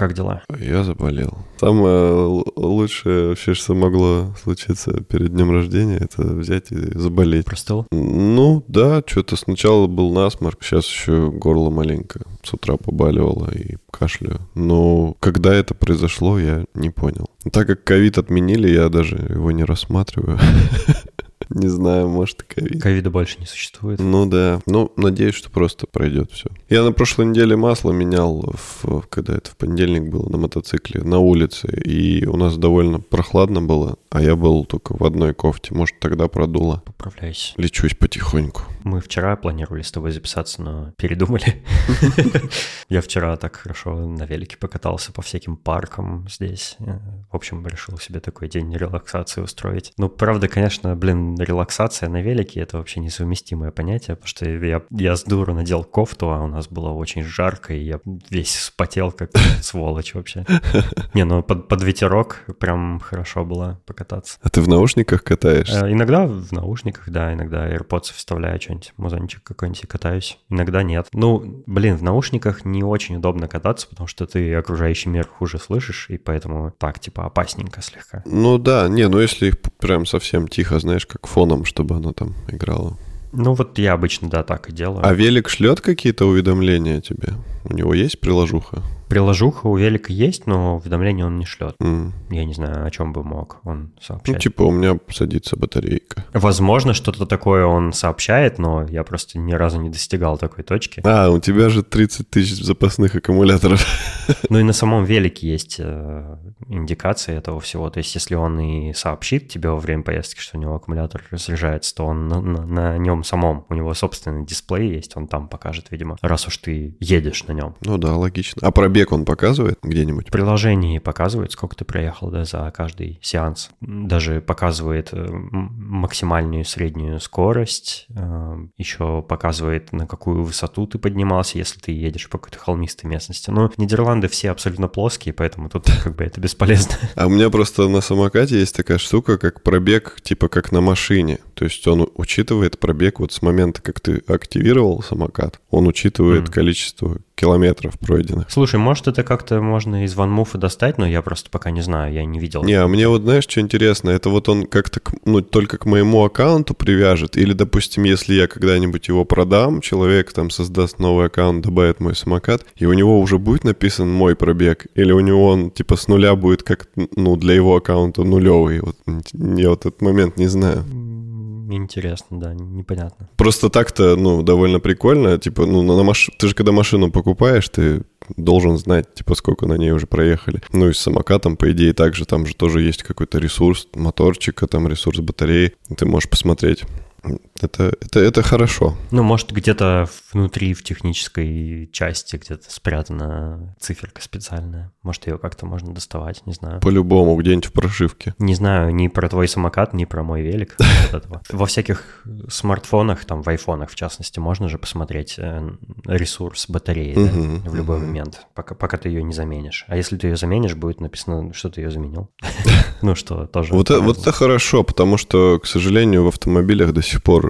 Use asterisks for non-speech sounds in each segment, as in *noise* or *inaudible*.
Как дела? Я заболел. Самое лучшее вообще, что могло случиться перед днем рождения, это взять и заболеть. Простыл? Ну, да, что-то сначала был насморк, сейчас еще горло маленько с утра побаливало и кашляю. Но когда это произошло, я не понял. Так как ковид отменили, я даже его не рассматриваю. *laughs* Не знаю, может, ковид. Ковида больше не существует. Ну да. Ну, надеюсь, что просто пройдет все. Я на прошлой неделе масло менял, в, когда это в понедельник было, на мотоцикле, на улице. И у нас довольно прохладно было, а я был только в одной кофте. Может, тогда продуло. Поправляйся. Лечусь потихоньку. Мы вчера планировали с тобой записаться, но передумали. *laughs* Я вчера так хорошо на велике покатался по всяким паркам здесь. В общем, решил себе такой день релаксации устроить. Ну, правда, конечно, блин, релаксация на велике — это вообще несовместимое понятие, потому что я, я с дуру надел кофту, а у нас было очень жарко, и я весь спотел, как *laughs* сволочь вообще. Не, ну под, под ветерок прям хорошо было покататься. А ты в наушниках катаешься? Э, иногда в наушниках, да, иногда AirPods вставляю что-нибудь, музончик какой-нибудь и катаюсь. Иногда нет. Ну, блин, в наушниках не очень удобно кататься, потому что ты окружающий мир хуже слышишь, и поэтому так, типа, опасненько слегка. Ну да, не, ну если их прям совсем тихо, знаешь, как фоном, чтобы оно там играло. Ну вот я обычно, да, так и делаю. А велик шлет какие-то уведомления тебе? У него есть приложуха? Приложуха у велика есть, но уведомления он не шлет. Mm. Я не знаю, о чем бы мог он сообщать. Ну, типа, у меня садится батарейка. Возможно, что-то такое он сообщает, но я просто ни разу не достигал такой точки. А, у тебя же 30 тысяч запасных аккумуляторов. Ну и на самом велике есть э, индикации этого всего. То есть, если он и сообщит тебе во время поездки, что у него аккумулятор разряжается, то он на, на, на нем самом, у него собственный дисплей есть, он там покажет, видимо, раз уж ты едешь на нем. Ну да, логично. А пробег он показывает где-нибудь? В приложении показывает, сколько ты проехал да, за каждый сеанс. Даже показывает э, максимальную среднюю скорость, э, еще показывает, на какую высоту ты поднимался, если ты едешь по какой-то холмистой местности. Но Нидерланды все абсолютно плоские, поэтому тут *laughs* как бы это бесполезно. А у меня просто на самокате есть такая штука, как пробег, типа как на машине. То есть он учитывает пробег вот с момента, как ты активировал самокат, он учитывает mm. количество километров пройденных. Слушай, может, это как-то можно из ванмуфа достать, но я просто пока не знаю, я не видел. Не, а мне вот знаешь, что интересно, это вот он как-то, ну, только к моему аккаунту привяжет, или, допустим, если я когда-нибудь его продам, человек там создаст новый аккаунт, добавит мой самокат, и у него уже будет написан мой пробег, или у него он типа с нуля будет как, ну, для его аккаунта нулевый. Вот я вот этот момент не знаю. Интересно, да, непонятно. Просто так-то, ну, довольно прикольно. Типа, ну, на маш... ты же когда машину покупаешь, ты должен знать, типа, сколько на ней уже проехали. Ну и с самокатом, по идее, также там же тоже есть какой-то ресурс моторчика, там ресурс батареи. Ты можешь посмотреть. Это, это, это хорошо. Ну, может, где-то внутри, в технической части, где-то спрятана циферка специальная. Может, ее как-то можно доставать, не знаю. По-любому, где-нибудь в прошивке. Не знаю ни про твой самокат, ни про мой велик. *laughs* Во всяких смартфонах, там, в айфонах, в частности, можно же посмотреть э, ресурс батареи в любой момент, пока, ты ее не заменишь. А если ты ее заменишь, будет написано, что ты ее заменил. *laughs* Ну, что тоже... Вот это хорошо, потому что, к сожалению, в автомобилях до сих пор э,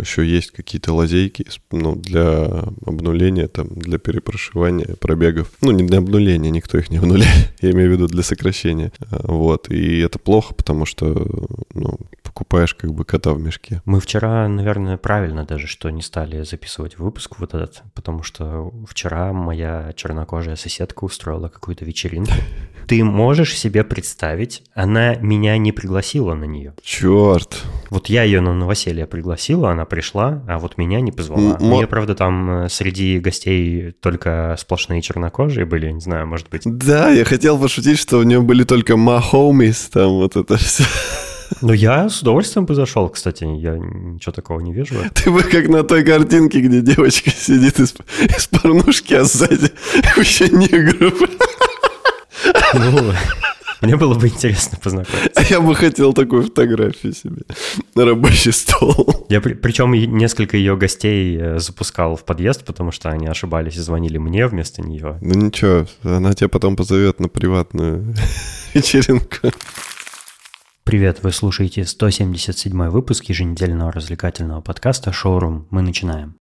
еще есть какие-то лазейки ну, для обнуления, там, для перепрошивания пробегов. Ну, не для обнуления, никто их не обнуляет. *laughs* Я имею в виду для сокращения. Э, вот. И это плохо, потому что ну, покупаешь как бы кота в мешке. Мы вчера, наверное, правильно даже, что не стали записывать выпуск вот этот, потому что вчера моя чернокожая соседка устроила какую-то вечеринку. *laughs* Ты можешь себе представить, она меня не пригласила на нее. Черт. Вот я ее на новоселье пригласила, она пришла, а вот меня не позвала. М- Мне, правда, там э, среди гостей только сплошные чернокожие были, не знаю, может быть. Да, я хотел пошутить, что у нее были только homies, там вот это все. Ну, я с удовольствием бы зашел, кстати, я ничего такого не вижу. Ты бы как на той картинке, где девочка сидит из, из порнушки, а сзади *laughs* вообще негры. Ну, мне было бы интересно познакомиться. Я бы хотел такую фотографию себе на рабочий стол. Я при, причем несколько ее гостей э, запускал в подъезд, потому что они ошибались и звонили мне вместо нее. Ну ничего, она тебя потом позовет на приватную *laughs* вечеринку. Привет, вы слушаете 177 выпуск еженедельного развлекательного подкаста «Шоурум». Мы начинаем.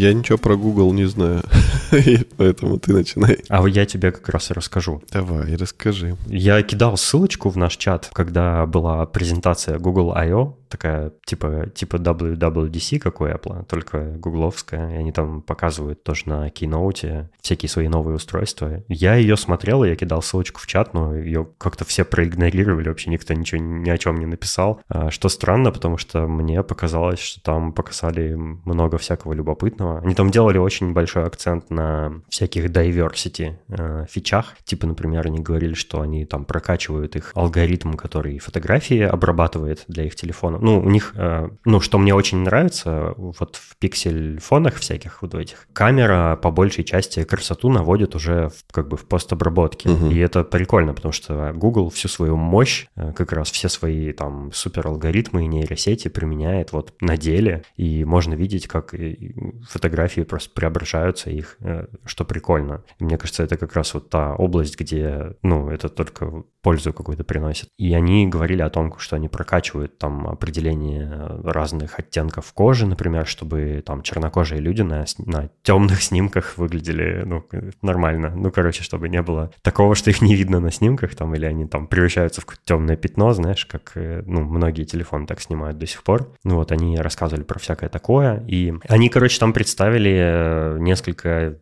Я ничего про Google не знаю, *laughs* поэтому ты начинай. А я тебе как раз и расскажу. Давай, расскажи. Я кидал ссылочку в наш чат, когда была презентация Google I.O., такая типа, типа WWDC, как у Apple, только гугловская, и они там показывают тоже на Keynote всякие свои новые устройства. Я ее смотрел, я кидал ссылочку в чат, но ее как-то все проигнорировали, вообще никто ничего ни о чем не написал, а, что странно, потому что мне показалось, что там показали много всякого любопытного. Они там делали очень большой акцент на всяких diversity э, фичах, типа, например, они говорили, что они там прокачивают их алгоритм, который фотографии обрабатывает для их телефона, ну, у них, э, ну, что мне очень нравится, вот в пиксель-фонах всяких вот этих, камера по большей части красоту наводит уже в, как бы в постобработке. Угу. И это прикольно, потому что Google всю свою мощь, э, как раз все свои там супер алгоритмы и нейросети применяет вот на деле, и можно видеть, как фотографии просто преображаются их, э, что прикольно. И мне кажется, это как раз вот та область, где, ну, это только пользу какую-то приносит. И они говорили о том, что они прокачивают там определение разных оттенков кожи, например, чтобы там чернокожие люди на, на темных снимках выглядели, ну, нормально. Ну, короче, чтобы не было такого, что их не видно на снимках, там, или они там превращаются в темное пятно, знаешь, как, э, ну, многие телефоны так снимают до сих пор. Ну, вот они рассказывали про всякое такое, и они, короче, там представили э, несколько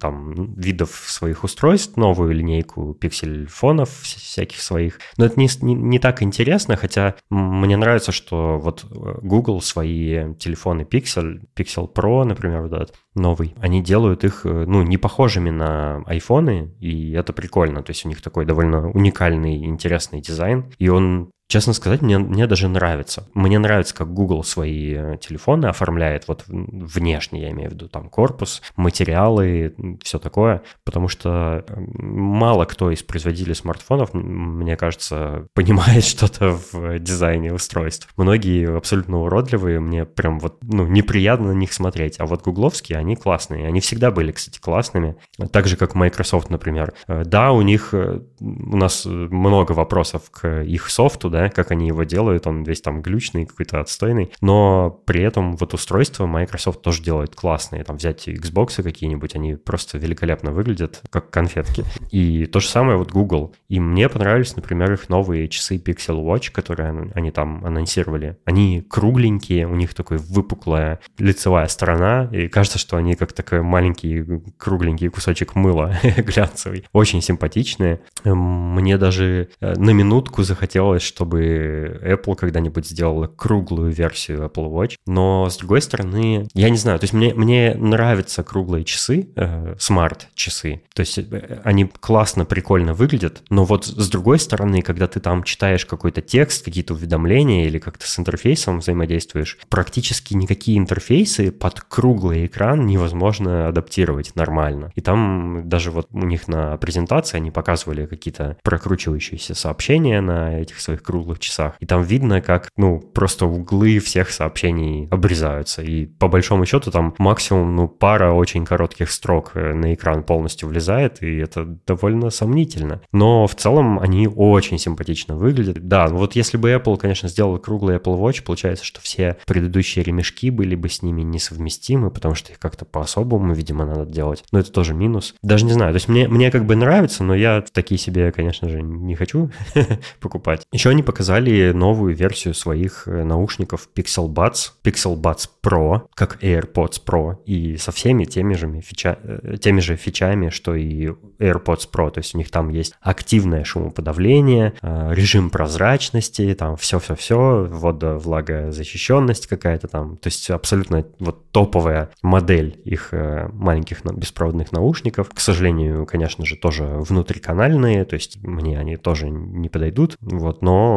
там видов своих устройств, новую линейку пиксель-фонов всяких своих. Но это не, не, не так интересно, хотя мне нравится, что вот э, Google свои телефоны Pixel, Pixel Pro, например, вот этот новый, они делают их, э, ну, не похожими на айфоны, и это прикольно. То есть у них такой довольно уникальный, интересный дизайн, и он Честно сказать, мне, мне даже нравится. Мне нравится, как Google свои э, телефоны оформляет, вот внешне, я имею в виду, там корпус, материалы, все такое, потому что э, мало кто из производителей смартфонов, мне кажется, *laughs* понимает что-то в дизайне устройств. Многие абсолютно уродливые, мне прям вот, ну, неприятно на них смотреть, а вот гугловские, они классные. Они всегда были, кстати, классными. Так же, как Microsoft, например. Э, да, у них, у нас много вопросов к их софту, да, как они его делают, он весь там глючный, какой-то отстойный, но при этом вот устройства Microsoft тоже делают классные, там взять Xbox какие-нибудь, они просто великолепно выглядят, как конфетки. И то же самое вот Google. И мне понравились, например, их новые часы Pixel Watch, которые они там анонсировали. Они кругленькие, у них такой выпуклая лицевая сторона, и кажется, что они как такой маленький кругленький кусочек мыла *laughs* глянцевый. Очень симпатичные. Мне даже э, на минутку захотелось, чтобы чтобы Apple когда-нибудь сделала круглую версию Apple Watch. Но, с другой стороны, я не знаю, то есть мне, мне нравятся круглые часы, э, смарт-часы. То есть э, они классно, прикольно выглядят, но вот с другой стороны, когда ты там читаешь какой-то текст, какие-то уведомления или как-то с интерфейсом взаимодействуешь, практически никакие интерфейсы под круглый экран невозможно адаптировать нормально. И там даже вот у них на презентации они показывали какие-то прокручивающиеся сообщения на этих своих круглых часах. И там видно, как, ну, просто углы всех сообщений обрезаются. И по большому счету там максимум, ну, пара очень коротких строк э, на экран полностью влезает, и это довольно сомнительно. Но в целом они очень симпатично выглядят. Да, ну вот если бы Apple, конечно, сделал круглый Apple Watch, получается, что все предыдущие ремешки были бы с ними несовместимы, потому что их как-то по-особому, видимо, надо делать. Но это тоже минус. Даже не знаю, то есть мне, мне как бы нравится, но я такие себе, конечно же, не хочу *laughs* покупать. Еще они показали новую версию своих э, наушников Pixel Buds, Pixel Buds Pro, как AirPods Pro, и со всеми теми же, фича, э, теми же фичами, что и AirPods Pro. То есть у них там есть активное шумоподавление, э, режим прозрачности, там все-все-все, водовлагозащищенность какая-то там. То есть абсолютно вот топовая модель их маленьких беспроводных наушников. К сожалению, конечно же, тоже внутриканальные, то есть мне они тоже не подойдут, вот, но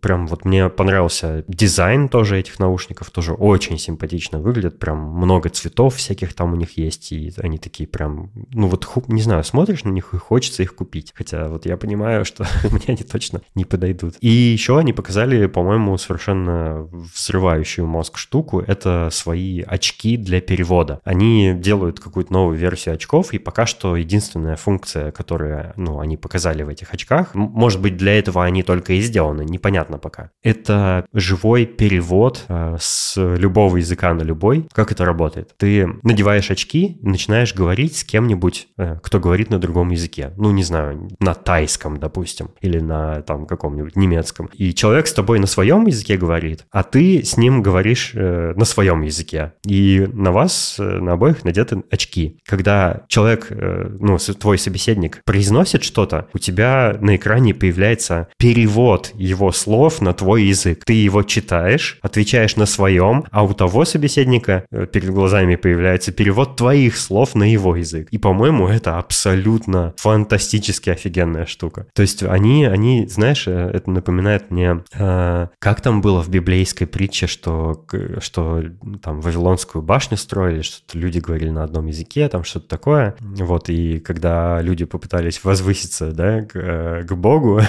прям вот мне понравился дизайн тоже этих наушников, тоже очень симпатично выглядят, прям много цветов всяких там у них есть, и они такие прям, ну вот, не знаю, смотришь на них и хочется их купить, хотя вот я понимаю, что *laughs* мне они точно не подойдут. И еще они показали, по-моему, совершенно взрывающую мозг штуку, это свои очки для перевода. Они делают какую-то новую версию очков, и пока что единственная функция, которую, ну, они показали в этих очках, может быть, для этого они только и сделаны, смартфоны, непонятно пока. Это живой перевод э, с любого языка на любой. Как это работает? Ты надеваешь очки и начинаешь говорить с кем-нибудь, э, кто говорит на другом языке. Ну, не знаю, на тайском, допустим, или на там каком-нибудь немецком. И человек с тобой на своем языке говорит, а ты с ним говоришь э, на своем языке. И на вас, на обоих надеты очки. Когда человек, ну, твой собеседник произносит что-то, у тебя на экране появляется перевод его слов на твой язык. Ты его читаешь, отвечаешь на своем, а у того собеседника э, перед глазами появляется перевод твоих слов на его язык. И, по-моему, это абсолютно фантастически офигенная штука. То есть они, они знаешь, э, это напоминает мне, э, как там было в библейской притче, что, что там Вавилонскую башню строили, что люди говорили на одном языке, там что-то такое. Вот, и когда люди попытались возвыситься, да, к, э, к Богу,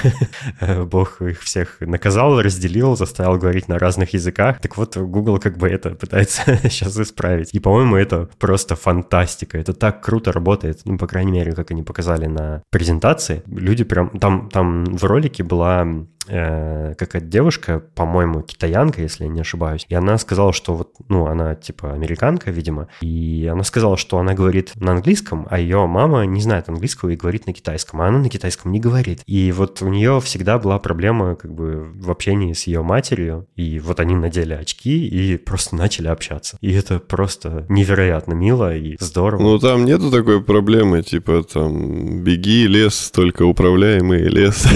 *laughs* Бог их всех наказал, разделил, заставил говорить на разных языках. Так вот, Google как бы это пытается *laughs* сейчас исправить. И, по-моему, это просто фантастика. Это так круто работает, ну, по крайней мере, как они показали на презентации. Люди прям... Там, там в ролике была э, какая-то девушка, по-моему, китаянка, если я не ошибаюсь, и она сказала, что вот, ну, она типа американка, видимо, и она сказала, что она говорит на английском, а ее мама не знает английского и говорит на китайском, а она на китайском не говорит. И вот у нее всегда была проблема как бы в общении с ее матерью, и вот они надели очки и просто начали общаться. И это просто невероятно мило и здорово. Ну, там нету такой проблемы, типа там беги, лес, только управляемый лес.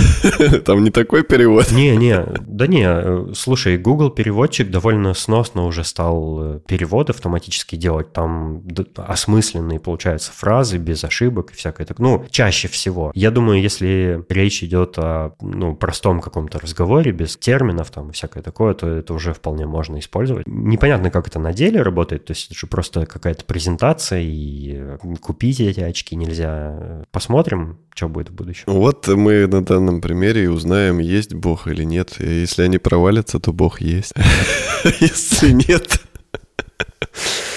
*laughs* Там не такой перевод перевод. Не-не, да не, слушай, Google переводчик довольно сносно уже стал э, переводы автоматически делать. Там осмысленные, получаются, фразы без ошибок и всякое такое. Ну, чаще всего. Я думаю, если речь идет о ну, простом каком-то разговоре, без терминов там и всякое такое, то это уже вполне можно использовать. Непонятно, как это на деле работает, то есть это же просто какая-то презентация, и э, купить эти очки нельзя. Посмотрим, что будет в будущем. Вот мы на данном примере узнаем, есть Бог или нет. И если они провалятся, то Бог есть. *laughs* Если нет,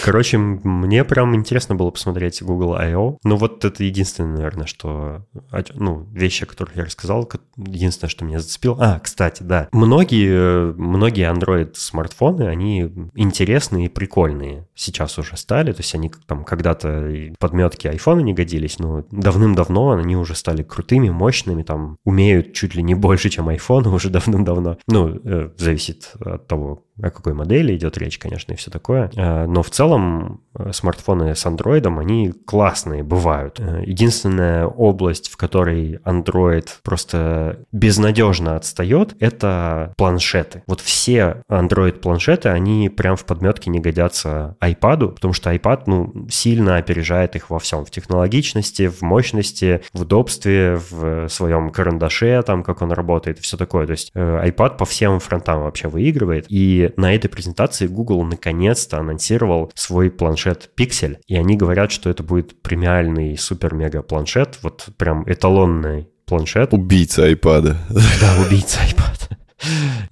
Короче, мне прям интересно было посмотреть Google I.O. Ну, вот это единственное, наверное, что... Ну, вещи, о которых я рассказал, единственное, что меня зацепило. А, кстати, да. Многие, многие Android-смартфоны, они интересные и прикольные. Сейчас уже стали. То есть они там когда-то подметки iPhone не годились, но давным-давно они уже стали крутыми, мощными, там умеют чуть ли не больше, чем iPhone уже давным-давно. Ну, э, зависит от того, о какой модели идет речь, конечно, и все такое. Э, но в целом э, смартфоны с Android, они классные бывают. Э, единственная область, в которой Android просто безнадежно отстает, это планшеты. Вот все Android-планшеты, они прям в подметке не годятся iPad, потому что iPad, ну, сильно опережает их во всем. В технологичности, в мощности, в удобстве, в своем карандаше, там, как он работает, все такое. То есть iPad по всем фронтам вообще выигрывает. И на этой презентации Google наконец-то анонсировал свой планшет Pixel, и они говорят, что это будет премиальный супер-мега планшет, вот прям эталонный планшет. Убийца iPad. Да, убийца iPad.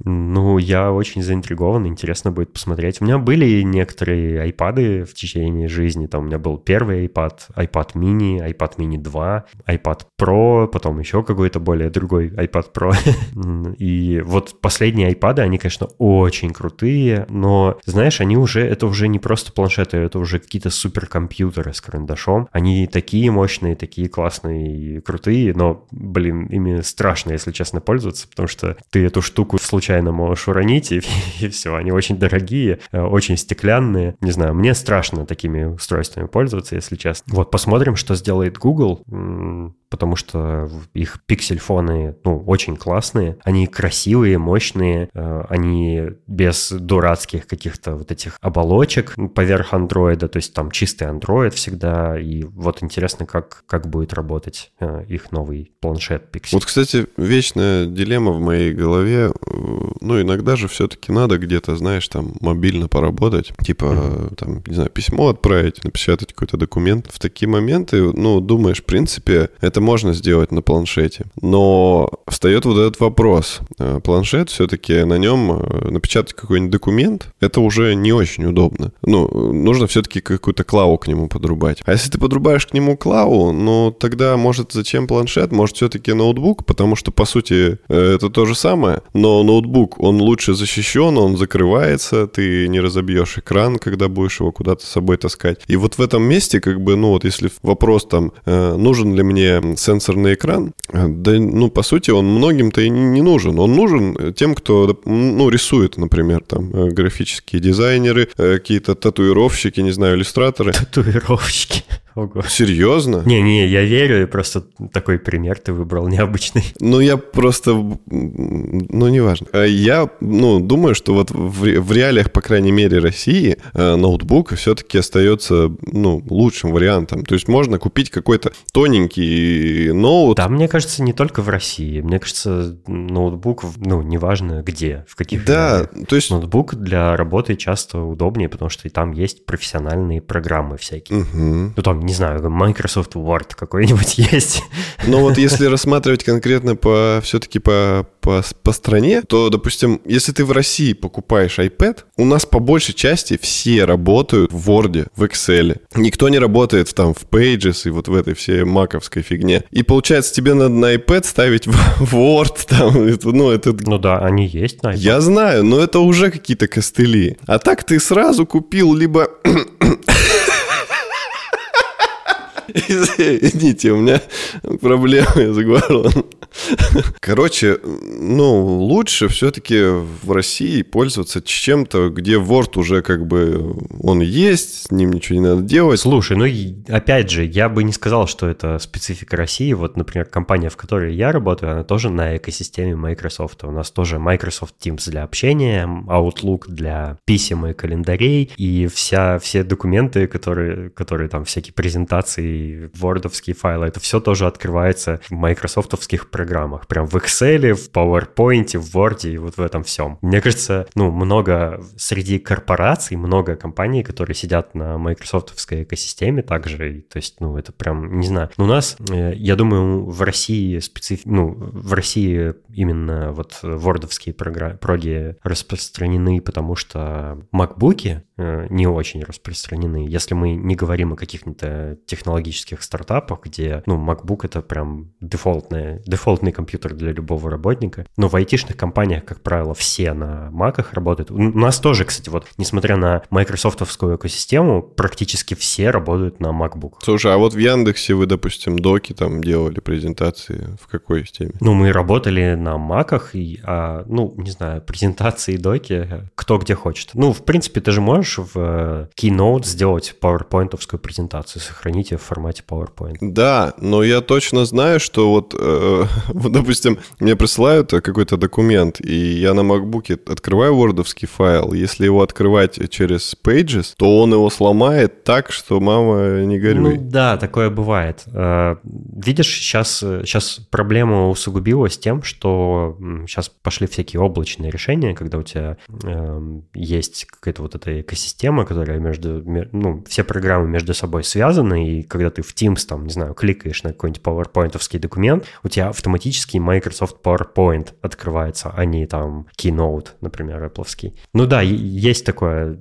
Ну, я очень заинтригован, интересно будет посмотреть. У меня были некоторые айпады в течение жизни. Там у меня был первый iPad, iPad mini, iPad mini 2, iPad Pro, потом еще какой-то более другой iPad *laughs* Pro. И вот последние айпады, они, конечно, очень крутые, но, знаешь, они уже, это уже не просто планшеты, это уже какие-то суперкомпьютеры с карандашом. Они такие мощные, такие классные и крутые, но, блин, ими страшно, если честно, пользоваться, потому что ты эту штуку штуку случайно можешь и, *laughs* и все. Они очень дорогие, э, очень стеклянные. Не знаю, мне страшно такими устройствами пользоваться, если честно. Вот, посмотрим, что сделает Google потому что их пиксель-фоны, ну, очень классные. Они красивые, мощные, э, они без дурацких каких-то вот этих оболочек поверх андроида, то есть там чистый андроид всегда, и вот интересно, как, как будет работать э, их новый планшет Pixel. Вот, кстати, вечная дилемма в моей голове, э, ну, иногда же все-таки надо где-то, знаешь, там, мобильно поработать, типа, mm-hmm. там, не знаю, письмо отправить, напечатать какой-то документ. В такие моменты, ну, думаешь, в принципе, это можно сделать на планшете. Но встает вот этот вопрос. Э, планшет все-таки на нем э, напечатать какой-нибудь документ, это уже не очень удобно. Ну, нужно все-таки какую-то клаву к нему подрубать. А если ты подрубаешь к нему клаву, ну, тогда, может, зачем планшет? Может, все-таки ноутбук? Потому что, по сути, это то же самое. Но ноутбук, он лучше защищен, он закрывается, ты не разобьешь экран, когда будешь его куда-то с собой таскать. И вот в этом месте, как бы, ну вот если вопрос там, э, нужен ли мне сенсорный экран, э, да, ну, по сути, он многим-то и не нужен. Он нужен тем, кто, ну, рисует, например, там, э, графические дизайнеры, какие-то татуировщики, не знаю, иллюстраторы. Татуировщики. Ого. *laughs* Серьезно? Не-не, я верю, просто такой пример ты выбрал необычный. *laughs* Ну, я просто... Ну, неважно. А я, ну, думаю, что вот в, в реалиях, по крайней мере, России э, ноутбук все-таки остается, ну, лучшим вариантом. То есть можно купить какой-то тоненький ноут. Да, мне кажется, не только в России. Мне кажется, ноутбук, ну, неважно где, в каких Да, реалиях. то есть... Ноутбук для работы часто удобнее, потому что и там есть профессиональные программы всякие. Угу. Ну, там не знаю, Microsoft Word какой-нибудь *laughs* есть. Но вот если рассматривать конкретно по все-таки по, по, по стране, то, допустим, если ты в России покупаешь iPad, у нас по большей части все работают в Word, в Excel. Никто не работает там в Pages и вот в этой всей маковской фигне. И получается, тебе надо на iPad ставить *laughs* в Word, там, ну, это... Ну да, они есть на iPad. Я знаю, но это уже какие-то костыли. А так ты сразу купил либо *laughs* Извините, у меня проблемы с горлом. Короче, ну, лучше все-таки в России пользоваться чем-то, где Word уже как бы он есть, с ним ничего не надо делать. Слушай, ну, опять же, я бы не сказал, что это специфика России. Вот, например, компания, в которой я работаю, она тоже на экосистеме Microsoft. У нас тоже Microsoft Teams для общения, Outlook для писем и календарей, и вся, все документы, которые, которые там, всякие презентации, вордовские файлы, это все тоже открывается в майкрософтовских программах. Прям в Excel, в PowerPoint, в Word и вот в этом всем. Мне кажется, ну, много среди корпораций, много компаний, которые сидят на майкрософтовской экосистеме также. То есть, ну, это прям, не знаю. Но у нас, э, я думаю, в России специф... ну, в России именно вот вордовские программы, проги распространены, потому что макбуки э, не очень распространены. Если мы не говорим о каких-то технологических стартапах, где, ну, MacBook это прям дефолтная, дефолт дефолтный компьютер для любого работника. Но в айтишных компаниях, как правило, все на маках работают. У нас тоже, кстати, вот, несмотря на майкрософтовскую экосистему, практически все работают на MacBook. Слушай, а вот в Яндексе вы, допустим, доки там делали презентации в какой системе? Ну, мы работали на маках, и, а, ну, не знаю, презентации доки, кто где хочет. Ну, в принципе, ты же можешь в э, Keynote сделать PowerPoint презентацию, сохранить ее в формате PowerPoint. Да, но я точно знаю, что вот э, *laughs* вот, допустим, мне присылают какой-то документ, и я на MacBook открываю вордовский файл. Если его открывать через Pages, то он его сломает так, что мама не горюй. Ну да, такое бывает. Э, видишь, сейчас, сейчас проблема усугубилась тем, что сейчас пошли всякие облачные решения, когда у тебя э, есть какая-то вот эта экосистема, которая между, ну, все программы между собой связаны, и когда ты в Teams, там, не знаю, кликаешь на какой-нибудь PowerPoint документ, у тебя автоматически Microsoft PowerPoint открывается, а не там Keynote, например, Apple. Ну да, есть такое,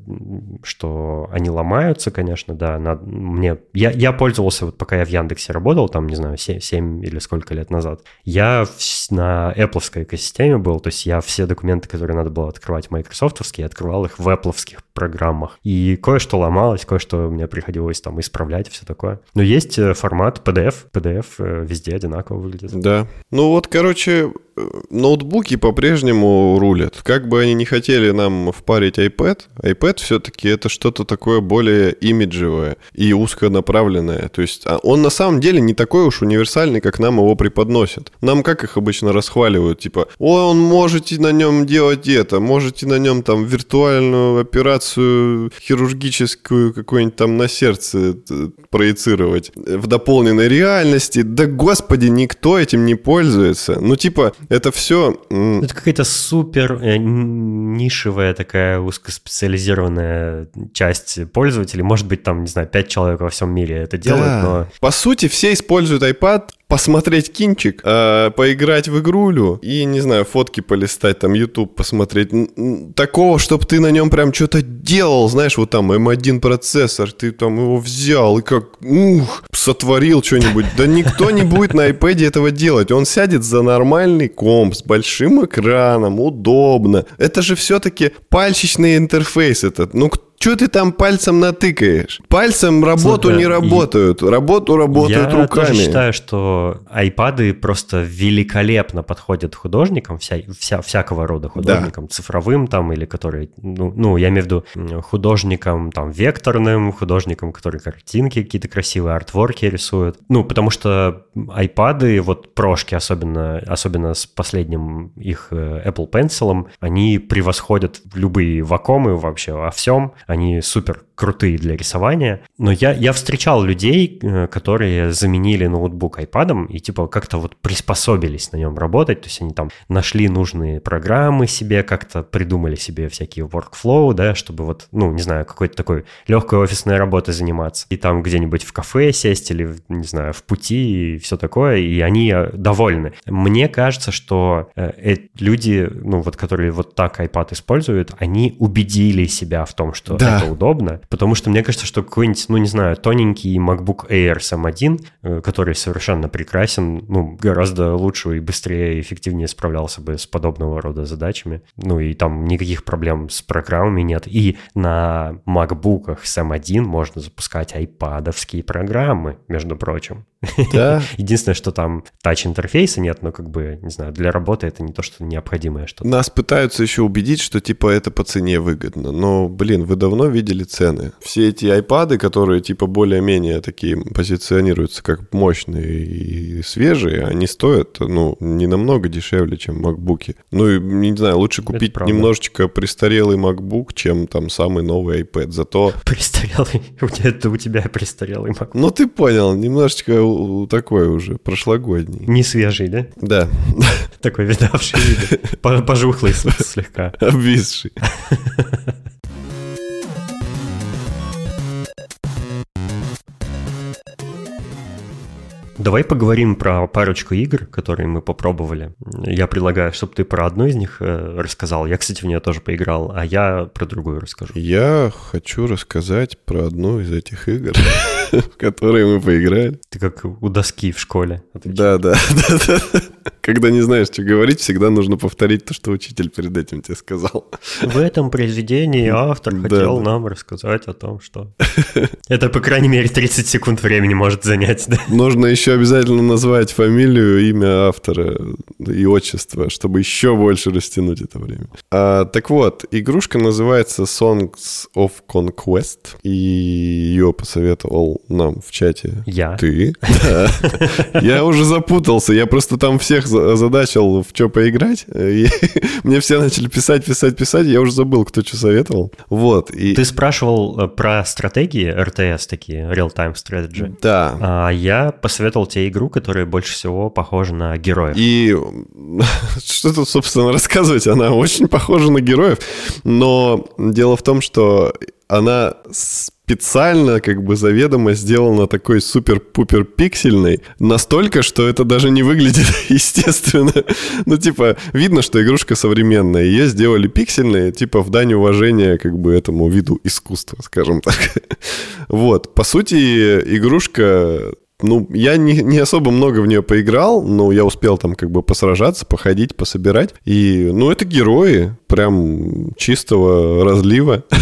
что они ломаются, конечно, да. Надо, мне, я, я пользовался, вот пока я в Яндексе работал, там, не знаю, 7, 7 или сколько лет назад, я в, на Apple экосистеме был, то есть я все документы, которые надо было открывать майкрософтовские, открывал их в Apple программах. И кое-что ломалось, кое-что мне приходилось там исправлять, все такое. Но есть э, формат PDF, PDF э, везде одинаково выглядит. Да, ну вот, короче, ноутбуки по-прежнему рулят. Как бы они не хотели нам впарить iPad, iPad все-таки это что-то такое более имиджевое и узконаправленное. То есть а он на самом деле не такой уж универсальный, как нам его преподносят. Нам как их обычно расхваливают, типа, о, он можете на нем делать это, можете на нем там виртуальную операцию хирургическую какую-нибудь там на сердце э, проецировать в дополненной реальности. Да господи, никто этим не пользуется. Ну типа, это все... Это какая-то супер э, нишевая такая узкоспециализированная часть пользователей. Может быть, там, не знаю, 5 человек во всем мире это делают, да. но... По сути, все используют iPad посмотреть кинчик, э, поиграть в игрулю и, не знаю, фотки полистать, там, YouTube посмотреть. Такого, чтобы ты на нем прям что-то делал, знаешь, вот там M1 процессор, ты там его взял и как, ух, сотворил что-нибудь. Да никто не будет на iPad этого делать. Он сядет за нормальный комп с большим экраном, удобно. Это же все-таки пальчичный интерфейс этот. Ну, что ты там пальцем натыкаешь? Пальцем работу Слушай, не работают, работу работают я руками. Я тоже считаю, что айпады просто великолепно подходят художникам, вся, вся, всякого рода художникам, да. цифровым там, или которые, ну, ну, я имею в виду художникам там векторным, художникам, которые картинки какие-то красивые, артворки рисуют. Ну, потому что айпады, вот прошки особенно, особенно с последним их э, Apple Pencil, они превосходят любые вакомы вообще во всем они супер крутые для рисования. Но я, я встречал людей, э, которые заменили ноутбук iPad и типа как-то вот приспособились на нем работать, то есть они там нашли нужные программы себе, как-то придумали себе всякие workflow, да, чтобы вот, ну, не знаю, какой-то такой легкой офисной работой заниматься. И там где-нибудь в кафе сесть или, не знаю, в пути и все такое, и они э, довольны. Мне кажется, что э, люди, ну, вот которые вот так iPad используют, они убедили себя в том, что да. это удобно, потому что мне кажется, что какой-нибудь, ну не знаю, тоненький MacBook Air с M1, э, который совершенно прекрасен, ну гораздо лучше и быстрее и эффективнее справлялся бы с подобного рода задачами. Ну и там никаких проблем с программами нет. И на MacBook'ах с M1 можно запускать айпадовские программы, между прочим. Да. *laughs* Единственное, что там тач-интерфейса нет, но как бы, не знаю, для работы это не то, что необходимое что-то. Нас пытаются еще убедить, что типа это по цене выгодно. Но, блин, вы давно видели цены? Все эти айпады, которые типа более-менее такие позиционируются как мощные и свежие, они стоят, ну, не намного дешевле, чем макбуки. Ну, и, не знаю, лучше купить немножечко престарелый MacBook, чем там самый новый iPad. Зато... *laughs* Престарелый? Это у тебя престарелый MacBook. Ну, ты понял, немножечко такой уже, прошлогодний. Не свежий, да? Да. Такой видавший вид. Пожухлый слегка. Обвисший. Давай поговорим про парочку игр, которые мы попробовали. Я предлагаю, чтобы ты про одну из них э, рассказал. Я, кстати, в нее тоже поиграл, а я про другую расскажу. Я хочу рассказать про одну из этих игр, *laughs* в которые мы поиграли. Ты как у доски в школе. *laughs* Да, да, да, да. Когда не знаешь, что говорить, всегда нужно повторить то, что учитель перед этим тебе сказал. В этом произведении автор да, хотел да. нам рассказать о том, что... Это, по крайней мере, 30 секунд времени может занять. Да? Нужно еще обязательно назвать фамилию, имя автора и отчество, чтобы еще больше растянуть это время. А, так вот, игрушка называется Songs of Conquest, и ее посоветовал нам в чате. Я? Ты? *laughs* Я уже запутался, я просто там всех озадачил, в что поиграть. И *laughs* мне все начали писать, писать, писать, я уже забыл, кто что советовал. Вот. И... Ты спрашивал э, про стратегии РТС такие, Real-Time Strategy. Да. А я посоветовал тебе игру, которая больше всего похожа на героев. И *laughs* что тут, собственно, рассказывать? Она очень похожа на героев, но дело в том, что она специально, как бы заведомо сделана такой супер-пупер пиксельной, настолько, что это даже не выглядит *laughs* естественно. Ну, типа, видно, что игрушка современная. Ее сделали пиксельной, типа, в дань уважения, как бы, этому виду искусства, скажем так. *laughs* Вот. По сути, игрушка ну, я не, не особо много в нее поиграл, но я успел там как бы посражаться, походить, пособирать. И, ну, это герои, прям чистого разлива. *laughs*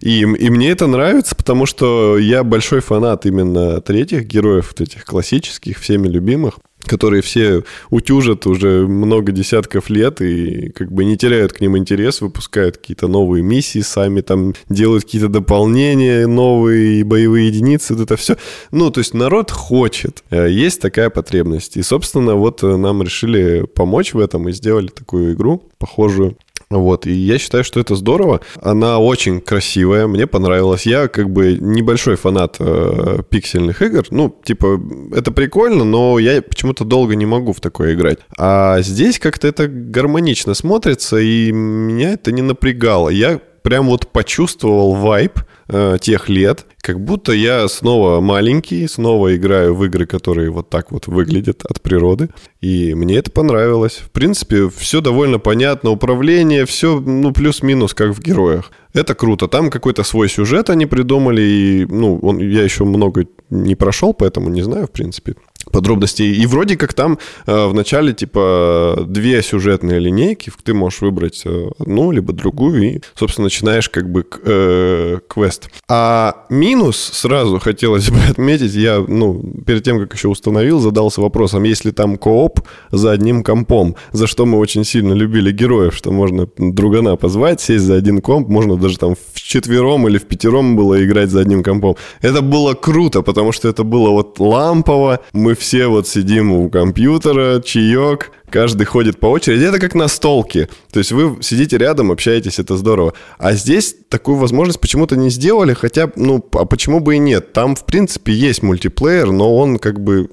И, и мне это нравится, потому что я большой фанат именно третьих героев, вот этих классических, всеми любимых которые все утюжат уже много десятков лет и как бы не теряют к ним интерес, выпускают какие-то новые миссии, сами там делают какие-то дополнения, новые боевые единицы, вот это все. Ну, то есть народ хочет, э, есть такая потребность. И, собственно, вот нам решили помочь в этом и сделали такую игру, похожую вот, и я считаю, что это здорово. Она очень красивая, мне понравилась. Я как бы небольшой фанат э, пиксельных игр. Ну, типа, это прикольно, но я почему-то долго не могу в такое играть. А здесь как-то это гармонично смотрится, и меня это не напрягало. Я прям вот почувствовал вайб э, тех лет, как будто я снова маленький, снова играю в игры, которые вот так вот выглядят от природы. И мне это понравилось. В принципе, все довольно понятно. Управление, все, ну, плюс-минус, как в героях. Это круто. Там какой-то свой сюжет они придумали. И, ну, он, я еще много не прошел, поэтому не знаю, в принципе подробностей. И вроде как там э, в начале типа две сюжетные линейки, ты можешь выбрать э, одну либо другую и, собственно, начинаешь как бы э, квест. А минус сразу хотелось бы *laughs* отметить, я, ну, перед тем, как еще установил, задался вопросом, есть ли там кооп за одним компом, за что мы очень сильно любили героев, что можно другана позвать, сесть за один комп, можно даже там в четвером или в пятером было играть за одним компом. Это было круто, потому что это было вот лампово, мы все вот сидим у компьютера, чаек, каждый ходит по очереди. Это как на столке. То есть вы сидите рядом, общаетесь, это здорово. А здесь такую возможность почему-то не сделали, хотя, ну, а почему бы и нет? Там, в принципе, есть мультиплеер, но он как бы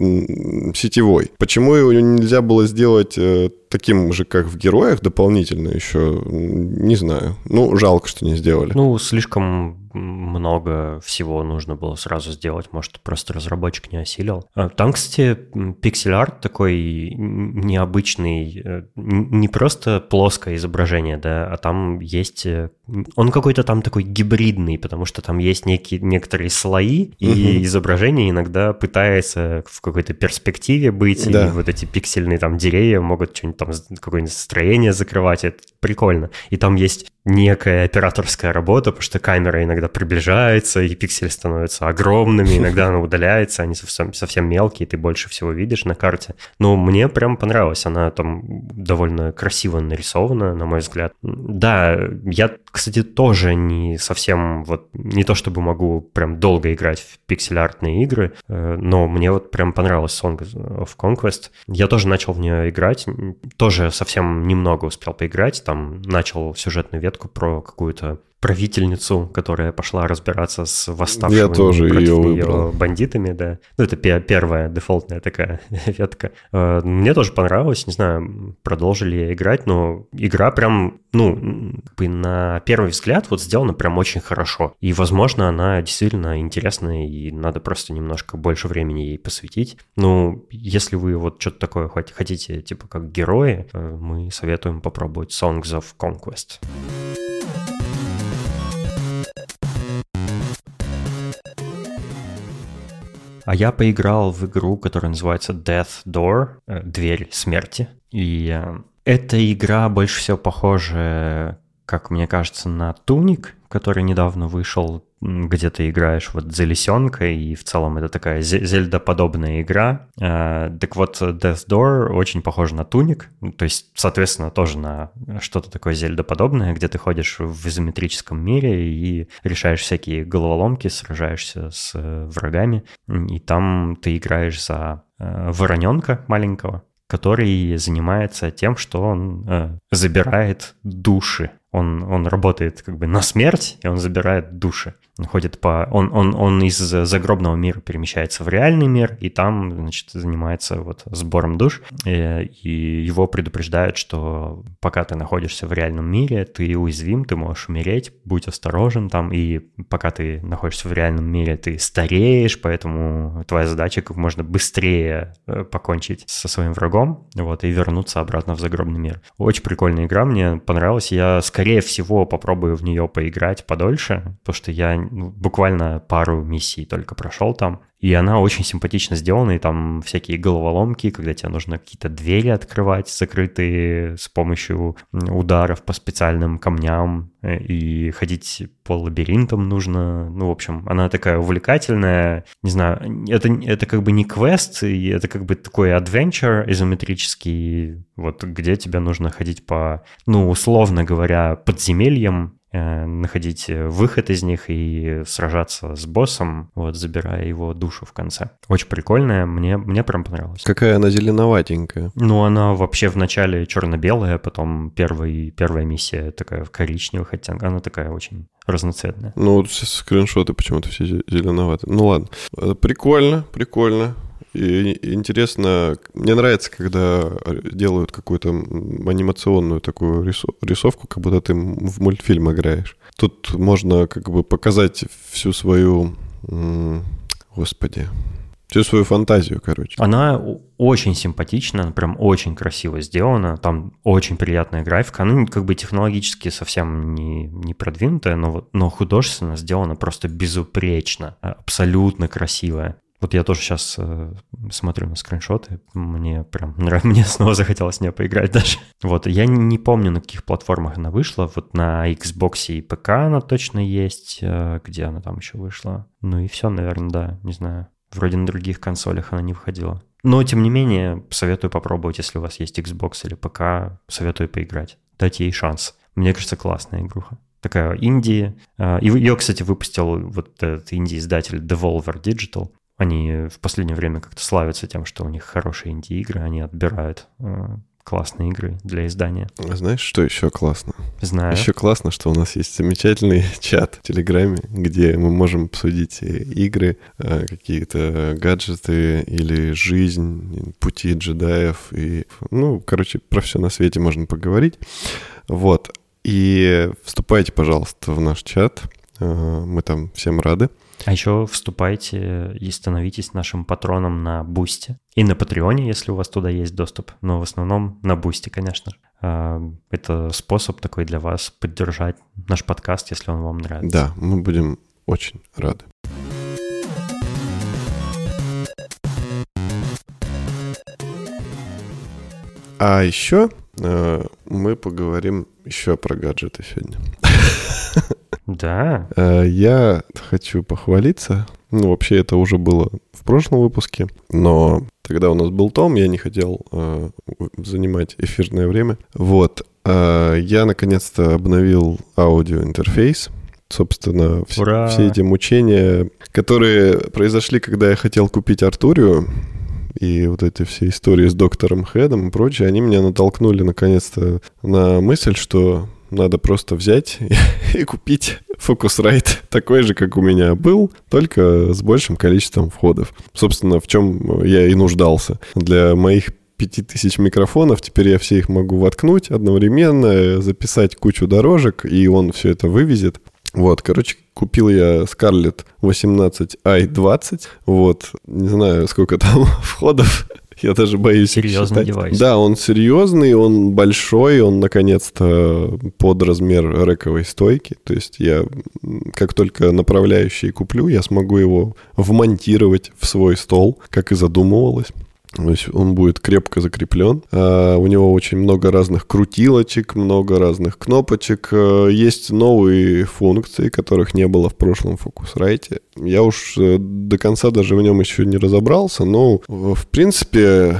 сетевой. Почему его нельзя было сделать э, таким же, как в героях, дополнительно еще, не знаю. Ну, жалко, что не сделали. Ну, слишком много всего нужно было сразу сделать, может, просто разработчик не осилил. А, там, кстати, пиксель-арт такой необычный, э, не просто плоское изображение, да, а там есть... Э, он какой-то там такой гибридный, потому что там есть некие, некоторые слои, и угу. изображение иногда пытается в какой-то перспективе быть, да. и вот эти пиксельные там деревья могут что-нибудь там, какое-нибудь строение закрывать, это прикольно. И там есть некая операторская работа, потому что камера иногда приближается, и пиксели становятся огромными, иногда она удаляется, они совсем, совсем мелкие, ты больше всего видишь на карте. Но мне прям понравилось, она там довольно красиво нарисована, на мой взгляд. Да, я, кстати, тоже не совсем, вот, не то чтобы могу прям долго играть в пиксель-артные игры, э, но мне вот прям понравилась Song of Conquest. Я тоже начал в нее играть, тоже совсем немного успел поиграть, там начал сюжетную ветку ветку про какую-то правительницу, которая пошла разбираться с восставшими Я тоже против ее, нее бандитами, да. Ну, это первая дефолтная такая *laughs* ветка. Э, мне тоже понравилось, не знаю, продолжили играть, но игра прям, ну, на первый взгляд вот сделана прям очень хорошо. И, возможно, она действительно интересная, и надо просто немножко больше времени ей посвятить. Ну, если вы вот что-то такое хотите, типа как герои, э, мы советуем попробовать Songs of Conquest. А я поиграл в игру, которая называется Death Door, э, Дверь смерти. И э, эта игра больше всего похожа, как мне кажется, на Туник, который недавно вышел где ты играешь вот за лисенка, и в целом это такая зельдоподобная игра. А, так вот, Death Door очень похож на Туник, то есть, соответственно, тоже на что-то такое зельдоподобное, где ты ходишь в изометрическом мире и решаешь всякие головоломки, сражаешься с врагами, и там ты играешь за э, вороненка маленького, который занимается тем, что он э, забирает души. Он, он работает как бы на смерть, и он забирает души. Ходит по... Он, он, он из загробного мира перемещается в реальный мир, и там, значит, занимается вот сбором душ. И, э, и его предупреждают, что пока ты находишься в реальном мире, ты уязвим, ты можешь умереть, будь осторожен там. И пока ты находишься в реальном мире, ты стареешь, поэтому твоя задача как можно быстрее э, покончить со своим врагом, вот, и вернуться обратно в загробный мир. Очень прикольная игра, мне понравилась. Я, скорее всего, попробую в нее поиграть подольше, потому что я ну, буквально пару миссий только прошел там. И она очень симпатично сделана, и там всякие головоломки, когда тебе нужно какие-то двери открывать, закрытые с помощью ударов по специальным камням, э, и ходить по лабиринтам нужно. Ну, в общем, она такая увлекательная. Не знаю, это, это как бы не квест, это как бы такой adventure изометрический, вот где тебе нужно ходить по, ну, условно говоря, подземельям, находить э, выход из них и сражаться с боссом, вот, забирая его душу в конце. Очень прикольная, мне, мне прям понравилось. Какая она зеленоватенькая. Ну, она вообще вначале черно-белая, потом первый, первая миссия такая в коричневых оттенках, она такая очень разноцветная. Ну, вот скриншоты почему-то все зеленоватые. Ну ладно. Э, прикольно, прикольно. И интересно, мне нравится, когда делают какую-то анимационную такую рисовку, как будто ты в мультфильм играешь. Тут можно как бы показать всю свою... Господи, всю свою фантазию, короче. Она очень симпатична, прям очень красиво сделана, там очень приятная графика, она как бы технологически совсем не, не продвинутая, но, но художественно сделана просто безупречно, абсолютно красивая. Вот я тоже сейчас э, смотрю на скриншоты, мне прям *laughs* мне снова захотелось в нее поиграть *laughs* даже. Вот, я не помню, на каких платформах она вышла, вот на Xbox и ПК она точно есть, э, где она там еще вышла. Ну и все, наверное, да, не знаю. Вроде на других консолях она не выходила. Но, тем не менее, советую попробовать, если у вас есть Xbox или ПК, советую поиграть. Дайте ей шанс. Мне кажется, классная игруха. Такая инди. А, и ее, кстати, выпустил вот этот инди-издатель Devolver Digital. Они в последнее время как-то славятся тем, что у них хорошие инди-игры, они отбирают а, классные игры для издания. Знаешь, что еще классно? Знаю. Еще классно, что у нас есть замечательный *laughs* чат в Телеграме, где мы можем обсудить игры, э, какие-то гаджеты или жизнь, пути джедаев. И, ну, короче, про все на свете можно поговорить. Вот. И вступайте, пожалуйста, в наш чат. Э, мы там всем рады. А еще вступайте и становитесь нашим патроном на Бусте. И на Патреоне, если у вас туда есть доступ. Но в основном на Бусте, конечно же. А, это способ такой для вас поддержать наш подкаст, если он вам нравится. Да, мы будем очень рады. А еще э, мы поговорим еще про гаджеты сегодня. *laughs* Да. Э, я хочу похвалиться. Ну, вообще, это уже было в прошлом выпуске, но тогда у нас был Том, я не хотел э, занимать эфирное время. Вот. Э, я наконец-то обновил аудиоинтерфейс. Собственно, вс- все эти мучения, которые произошли, когда я хотел купить Артурию, и вот эти все истории с доктором Хедом и прочее, они меня натолкнули наконец-то на мысль, что надо просто взять *laughs* и купить Focusrite такой же, как у меня был, только с большим количеством входов. Собственно, в чем я и нуждался. Для моих 5000 микрофонов, теперь я все их могу воткнуть одновременно, записать кучу дорожек, и он все это вывезет. Вот, короче, купил я Scarlett 18i20. Вот, не знаю, сколько там *laughs* входов. Я даже боюсь Серьезный девайс. Да, он серьезный, он большой, он наконец-то под размер рековой стойки. То есть я как только направляющий куплю, я смогу его вмонтировать в свой стол, как и задумывалось. То есть он будет крепко закреплен. А, у него очень много разных крутилочек, много разных кнопочек. А, есть новые функции, которых не было в прошлом Focusrite. Я уж э, до конца даже в нем еще не разобрался, но в принципе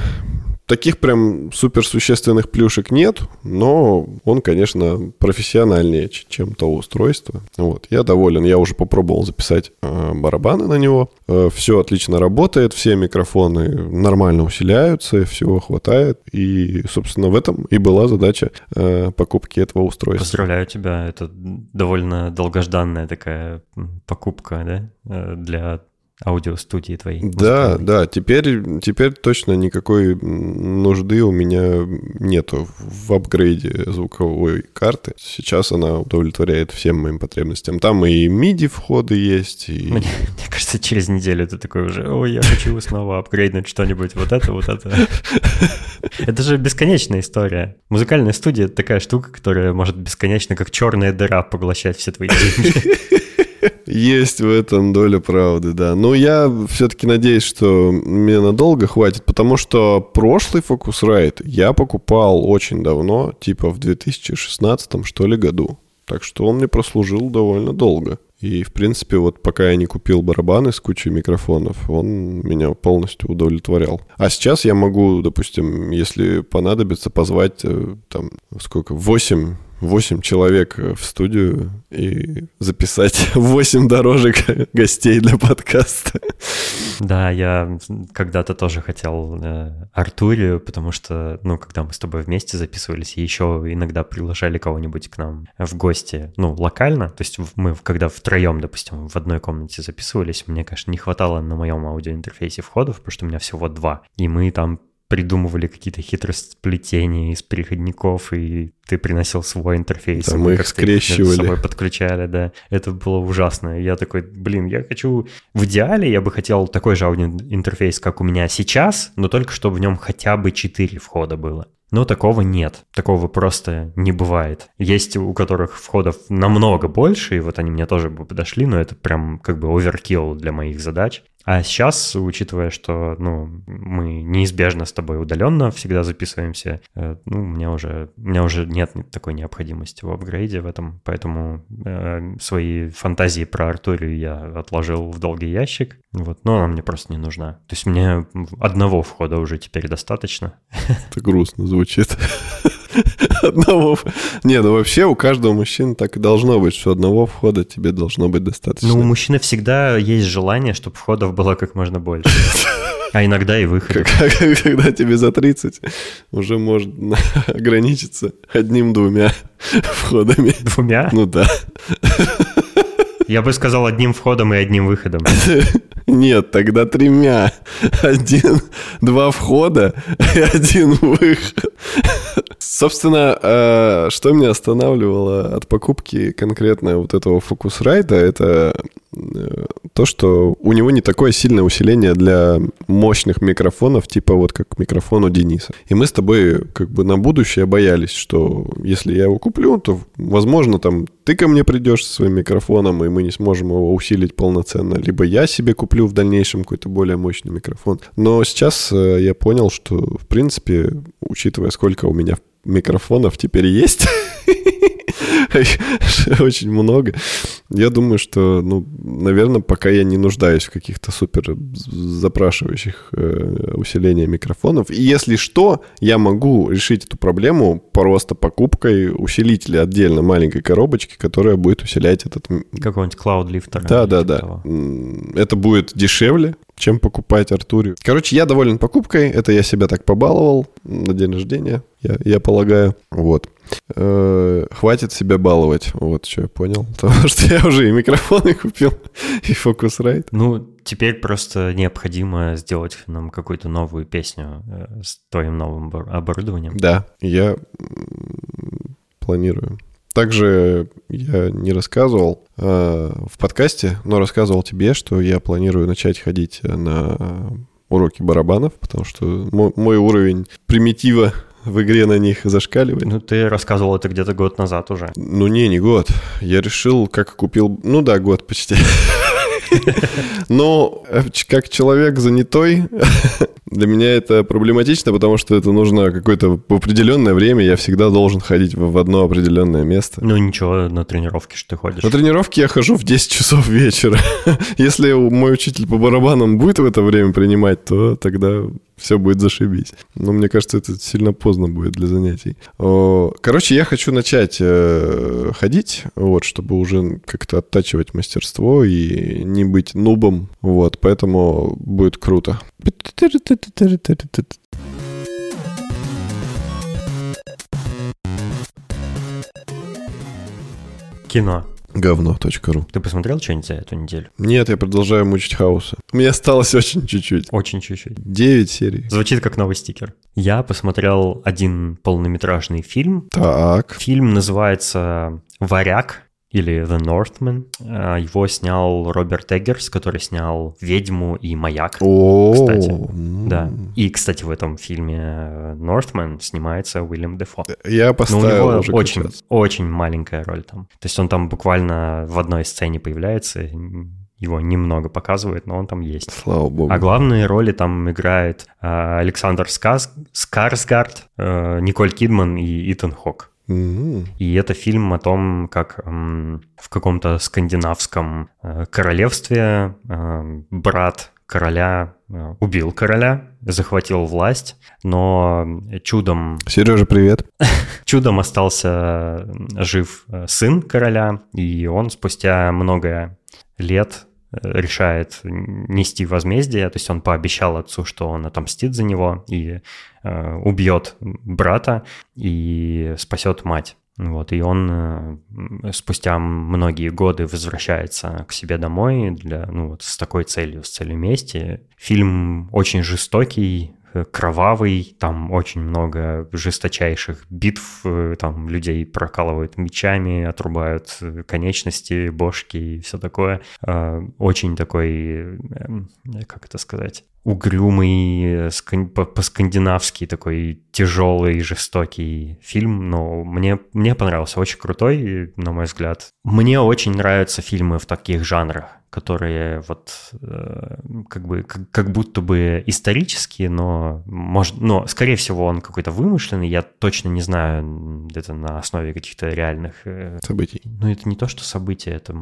Таких прям суперсущественных плюшек нет, но он, конечно, профессиональнее, чем то устройство. Вот, я доволен. Я уже попробовал записать э, барабаны на него. Э, все отлично работает, все микрофоны нормально усиляются, всего хватает. И, собственно, в этом и была задача э, покупки этого устройства. Поздравляю тебя. Это довольно долгожданная такая покупка, да, э, для аудиостудии твоей. Да, да, теперь, теперь точно никакой нужды у меня нету в апгрейде звуковой карты. Сейчас она удовлетворяет всем моим потребностям. Там и MIDI входы есть. И... Мне, мне кажется, через неделю ты такой уже, ой, я хочу снова апгрейднуть что-нибудь, вот это, вот это. *laughs* Это же бесконечная история. Музыкальная студия — это такая штука, которая может бесконечно, как черная дыра, поглощать все твои деньги. *laughs* Есть в этом доля правды, да. Но я все-таки надеюсь, что мне надолго хватит, потому что прошлый Focusrite я покупал очень давно, типа в 2016 что ли году. Так что он мне прослужил довольно долго. И, в принципе, вот пока я не купил барабаны с кучей микрофонов, он меня полностью удовлетворял. А сейчас я могу, допустим, если понадобится, позвать э, там сколько, 8 8 человек в студию и записать *laughs* 8 дорожек гостей для подкаста. Да, я когда-то тоже хотел э, Артурию, потому что, ну, когда мы с тобой вместе записывались, и еще иногда приглашали кого-нибудь к нам в гости, ну, локально, то есть мы, когда втроем, допустим, в одной комнате записывались, мне, конечно, не хватало на моем аудиоинтерфейсе входов, потому что у меня всего два, и мы там придумывали какие-то хитросплетения из переходников, и ты приносил свой интерфейс. Да, мы их скрещивали. С собой подключали, да. Это было ужасно. Я такой, блин, я хочу... В идеале я бы хотел такой же аудиоинтерфейс, как у меня сейчас, но только чтобы в нем хотя бы 4 входа было. Но такого нет. Такого просто не бывает. Есть у которых входов намного больше, и вот они мне тоже бы подошли, но это прям как бы оверкилл для моих задач. А сейчас, учитывая, что ну, мы неизбежно с тобой удаленно всегда записываемся, э, ну, у меня уже, у меня уже нет такой необходимости в апгрейде в этом, поэтому э, свои фантазии про Артурию я отложил в долгий ящик, вот, но она мне просто не нужна. То есть мне одного входа уже теперь достаточно. Это грустно звучит. Одного. Не, ну вообще у каждого мужчины так и должно быть, что одного входа тебе должно быть достаточно. Ну, у мужчины всегда есть желание, чтобы входов было как можно больше. *laughs* А иногда и выход. Когда тебе за 30, уже можно *laughs* ограничиться одним-двумя *laughs* входами. Двумя? Ну да. Я бы сказал одним входом и одним выходом. *laughs* Нет, тогда тремя. Один, два входа и один выход. Собственно, э, что меня останавливало от покупки конкретно вот этого Focusrite, это то, что у него не такое сильное усиление для мощных микрофонов, типа вот как микрофон у Дениса. И мы с тобой как бы на будущее боялись, что если я его куплю, то, возможно, там ты ко мне придешь со своим микрофоном, и мы не сможем его усилить полноценно, либо я себе куплю в дальнейшем какой-то более мощный микрофон. Но сейчас э, я понял, что, в принципе, учитывая, сколько у меня микрофонов теперь есть, *laughs* *laughs* очень много. Я думаю, что, ну, наверное, пока я не нуждаюсь в каких-то супер запрашивающих э, усиления микрофонов. И если что, я могу решить эту проблему просто покупкой усилителя отдельно маленькой коробочки, которая будет усилять этот... Какого-нибудь Lifter. Да, да, да. Того. Это будет дешевле, чем покупать Артурию. Короче, я доволен покупкой. Это я себя так побаловал на день рождения, я, я полагаю. Вот. Э, хватит себя баловать. Вот что я понял. *laughs* Потому что я уже и микрофоны купил, и Focusrite. Ну, теперь просто необходимо сделать нам какую-то новую песню э, с твоим новым оборудованием. Да, я планирую. Также я не рассказывал э, в подкасте, но рассказывал тебе, что я планирую начать ходить на уроки барабанов, потому что мой, мой уровень примитива в игре на них зашкаливает. Ну, ты рассказывал это где-то год назад уже. Ну, не, не год. Я решил, как купил... Ну да, год почти. Но э, как человек занятой, *laughs* для меня это проблематично, потому что это нужно какое-то определенное время. Я всегда должен ходить в одно определенное место. Ну ничего, на тренировке что ты ходишь? На тренировке я хожу в 10 часов вечера. *laughs* Если мой учитель по барабанам будет в это время принимать, то тогда все будет зашибись. Но мне кажется, это сильно поздно будет для занятий. Короче, я хочу начать э, ходить, вот, чтобы уже как-то оттачивать мастерство и не быть нубом, вот, поэтому будет круто. Кино. Говно.ру. Ты посмотрел что-нибудь за эту неделю? Нет, я продолжаю мучить хаоса. Мне осталось *laughs* очень чуть-чуть. Очень чуть-чуть. Девять серий. Звучит как новый стикер. Я посмотрел один полнометражный фильм. Так. Фильм называется «Варяг» или The Northman. А, его снял Роберт Эггерс, который снял «Ведьму» и «Маяк», кстати. Да. И, кстати, в этом фильме Northman снимается Уильям Дефо. Я поставил Но у него уже очень, качаться. очень маленькая роль там. То есть он там буквально в одной сцене появляется, его немного показывают, но он там есть. Слава богу. А главные роли там играет э, Александр Сказ... Скарсгард, э, Николь Кидман и Итан Хок. И это фильм о том, как в каком-то скандинавском э, королевстве э, брат короля, э, убил короля, захватил власть, но чудом... Сережа, привет. *laughs* Чудом остался жив сын короля, и он спустя много лет решает нести возмездие, то есть он пообещал отцу, что он отомстит за него и э, убьет брата и спасет мать. Вот, и он э, спустя многие годы возвращается к себе домой для, ну, вот с такой целью, с целью мести. Фильм очень жестокий, кровавый, там очень много жесточайших битв, э, там людей прокалывают мечами, отрубают э, конечности, бошки и все такое. Очень такой, как это сказать, угрюмый, по-скандинавски такой тяжелый, жестокий фильм, но мне, мне понравился, очень крутой, на мой взгляд. Мне очень нравятся фильмы в таких жанрах которые вот э, как бы как, как будто бы исторические, но может, но скорее всего он какой-то вымышленный. Я точно не знаю, это на основе каких-то реальных э, событий. Ну это не то, что события, это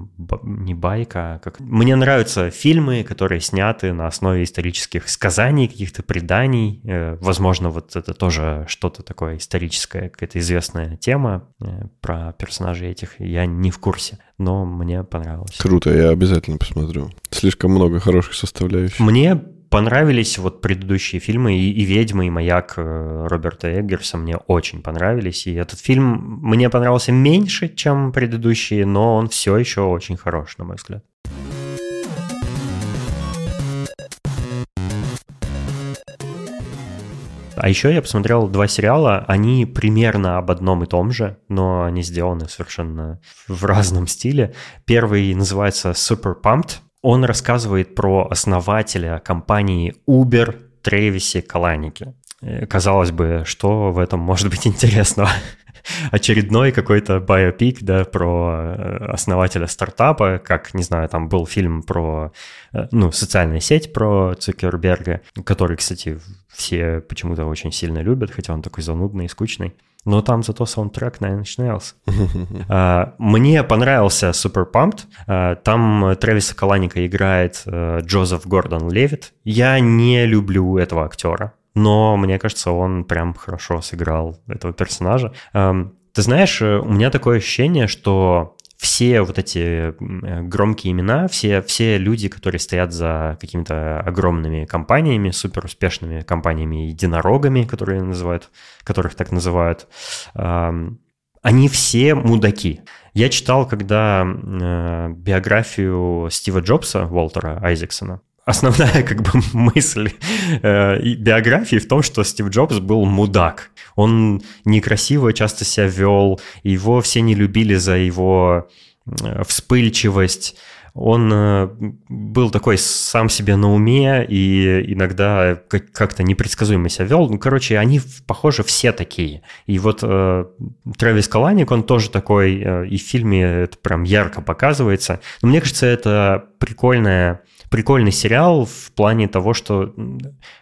не байка. А как мне нравятся фильмы, которые сняты на основе исторических сказаний, каких-то преданий. Э, возможно, вот это тоже что-то такое историческое, какая-то известная тема про персонажей этих. Я не в курсе, но мне понравилось. Круто, я обязательно посмотрю. Слишком много хороших составляющих. Мне понравились вот предыдущие фильмы и, и «Ведьма», и «Маяк» э, Роберта Эггерса мне очень понравились. И этот фильм мне понравился меньше, чем предыдущие, но он все еще очень хорош, на мой взгляд. А еще я посмотрел два сериала, они примерно об одном и том же, но они сделаны совершенно в разном стиле. Первый называется Super Pumped. Он рассказывает про основателя компании Uber Тревиси Каланики. Э, казалось бы, что в этом может быть интересного? *laughs* очередной какой-то биопик, да, про э, основателя стартапа, как, не знаю, там был фильм про, э, ну, социальная сеть про Цукерберга, который, кстати, все почему-то очень сильно любят, хотя он такой занудный и скучный. Но там зато саундтрек Nine Inch Nails. А, мне понравился Super Pumped. А, там Трэвиса Каланика играет э, Джозеф Гордон Левит. Я не люблю этого актера но мне кажется, он прям хорошо сыграл этого персонажа. Эм, ты знаешь, э, у меня такое ощущение, что все вот эти э, громкие имена, все, все люди, которые стоят за какими-то огромными компаниями, супер успешными компаниями, единорогами, которые называют, которых так называют, эм, они все мудаки. Я читал, когда э, биографию Стива Джобса, Уолтера Айзексона, основная как бы *laughs* мысль э, биографии в том, что Стив Джобс был мудак. Он некрасиво часто себя вел, его все не любили за его э, вспыльчивость. Он э, был такой сам себе на уме и иногда как-то непредсказуемо себя вел. Ну, короче, они, похоже, все такие. И вот э, Трэвис Каланик, он тоже такой, э, и в фильме это прям ярко показывается. Но мне кажется, это прикольная прикольный сериал в плане того, что...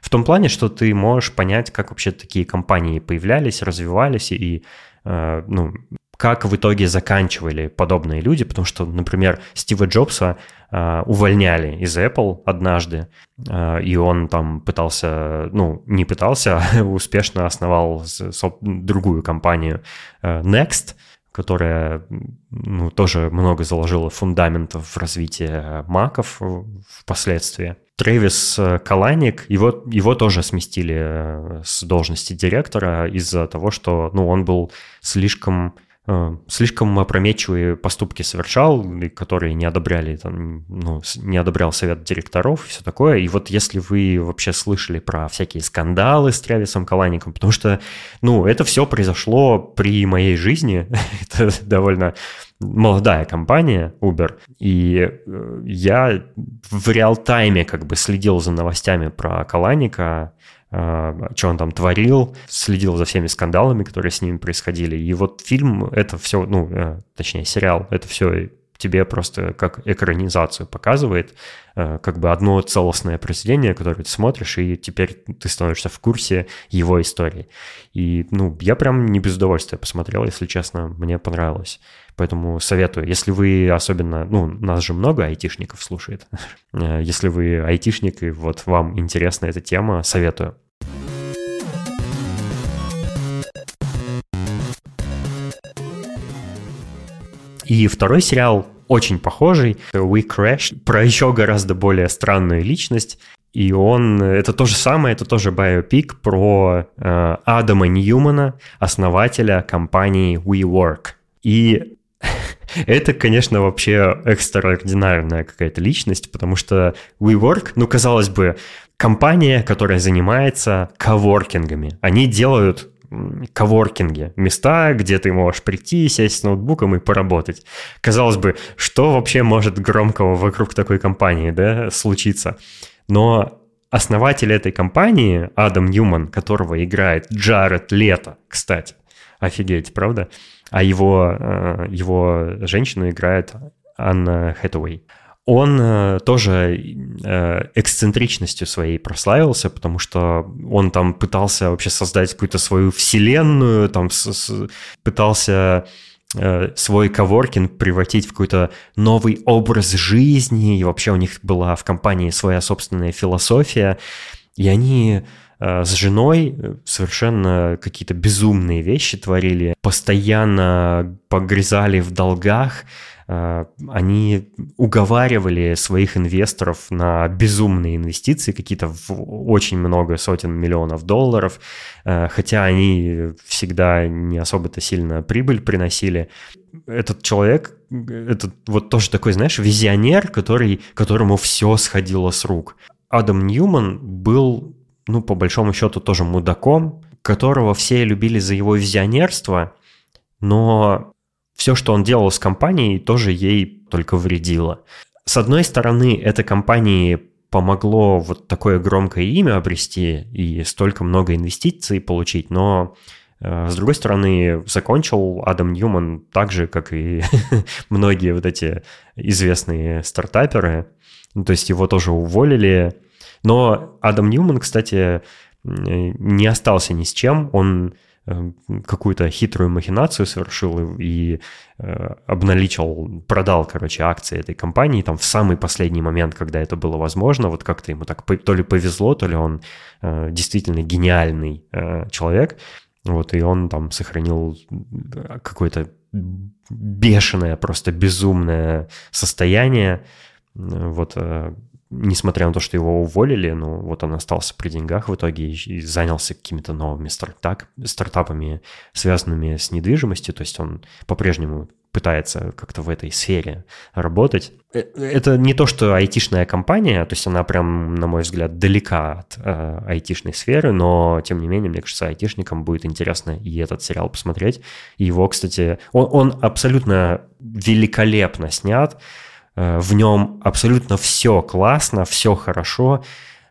В том плане, что ты можешь понять, как вообще такие компании появлялись, развивались и, э, ну, как в итоге заканчивали подобные люди, потому что, например, Стива Джобса э, увольняли из Apple однажды, э, и он там пытался, ну, не пытался, *laughs* а успешно основал другую компанию э, Next, которая ну, тоже много заложила фундаментов в развитие маков впоследствии. Трэвис Каланик, его, его тоже сместили э, с должности директора из-за того, что ну, он был слишком Э, слишком опрометчивые поступки совершал, которые не одобряли, там, ну, не одобрял совет директоров и все такое. И вот если вы вообще слышали про всякие скандалы с Трэвисом Калаником, потому что, ну, это все произошло при моей жизни, *laughs* это довольно молодая компания Uber, и э, я в реал-тайме как бы следил за новостями про Каланика, что он там творил, следил за всеми скандалами, которые с ним происходили. И вот фильм, это все, ну, э, точнее, сериал, это все тебе просто как экранизацию показывает, э, как бы одно целостное произведение, которое ты смотришь, и теперь ты становишься в курсе его истории. И, ну, я прям не без удовольствия посмотрел, если честно, мне понравилось. Поэтому советую, если вы особенно, ну, нас же много айтишников слушает, *laughs* э, если вы айтишник и вот вам интересна эта тема, советую. И второй сериал очень похожий, We Crashed, про еще гораздо более странную личность. И он, это то же самое, это тоже биопик про э, Адама Ньюмана, основателя компании WeWork. И *laughs* это, конечно, вообще экстраординарная какая-то личность, потому что WeWork, ну, казалось бы, компания, которая занимается коворкингами. Они делают коворкинге, места, где ты можешь прийти, сесть с ноутбуком и поработать. Казалось бы, что вообще может громкого вокруг такой компании да, случиться? Но основатель этой компании, Адам Ньюман, которого играет Джаред Лето, кстати, офигеть, правда? А его, э, его женщину играет Анна Хэтэуэй он э, тоже э, эксцентричностью своей прославился, потому что он там пытался вообще создать какую-то свою вселенную, там с, с, пытался э, свой коворкинг превратить в какой-то новый образ жизни, и вообще у них была в компании своя собственная философия, и они с женой совершенно какие-то безумные вещи творили, постоянно погрязали в долгах, они уговаривали своих инвесторов на безумные инвестиции, какие-то в очень много сотен миллионов долларов, э, хотя они всегда не особо-то сильно прибыль приносили. Этот человек, это вот тоже такой, знаешь, визионер, который, которому все сходило с рук. Адам Ньюман был, ну, по большому счету, тоже мудаком, которого все любили за его визионерство, но все, что он делал с компанией, тоже ей только вредило. С одной стороны, эта компании помогло вот такое громкое имя обрести и столько много инвестиций получить, но э, с другой стороны, закончил Адам Ньюман так же, как и *laughs* многие вот эти известные стартаперы. Ну, то есть его тоже уволили. Но Адам Ньюман, кстати, не остался ни с чем. Он какую-то хитрую махинацию совершил и э, обналичил, продал, короче, акции этой компании там в самый последний момент, когда это было возможно. Вот как-то ему так то ли повезло, то ли он э, действительно гениальный э, человек. Вот, и он там сохранил какое-то бешеное, просто безумное состояние. Вот, несмотря на то, что его уволили, ну, вот он остался при деньгах в итоге и занялся какими-то новыми стартап, стартапами, связанными с недвижимостью, то есть он по-прежнему пытается как-то в этой сфере работать. Э, это не то, что айтишная компания, то есть она прям, на мой взгляд, далека от э, айтишной сферы, но, тем не менее, мне кажется, айтишникам будет интересно и этот сериал посмотреть. И его, кстати, он, он абсолютно великолепно снят, в нем абсолютно все классно, все хорошо,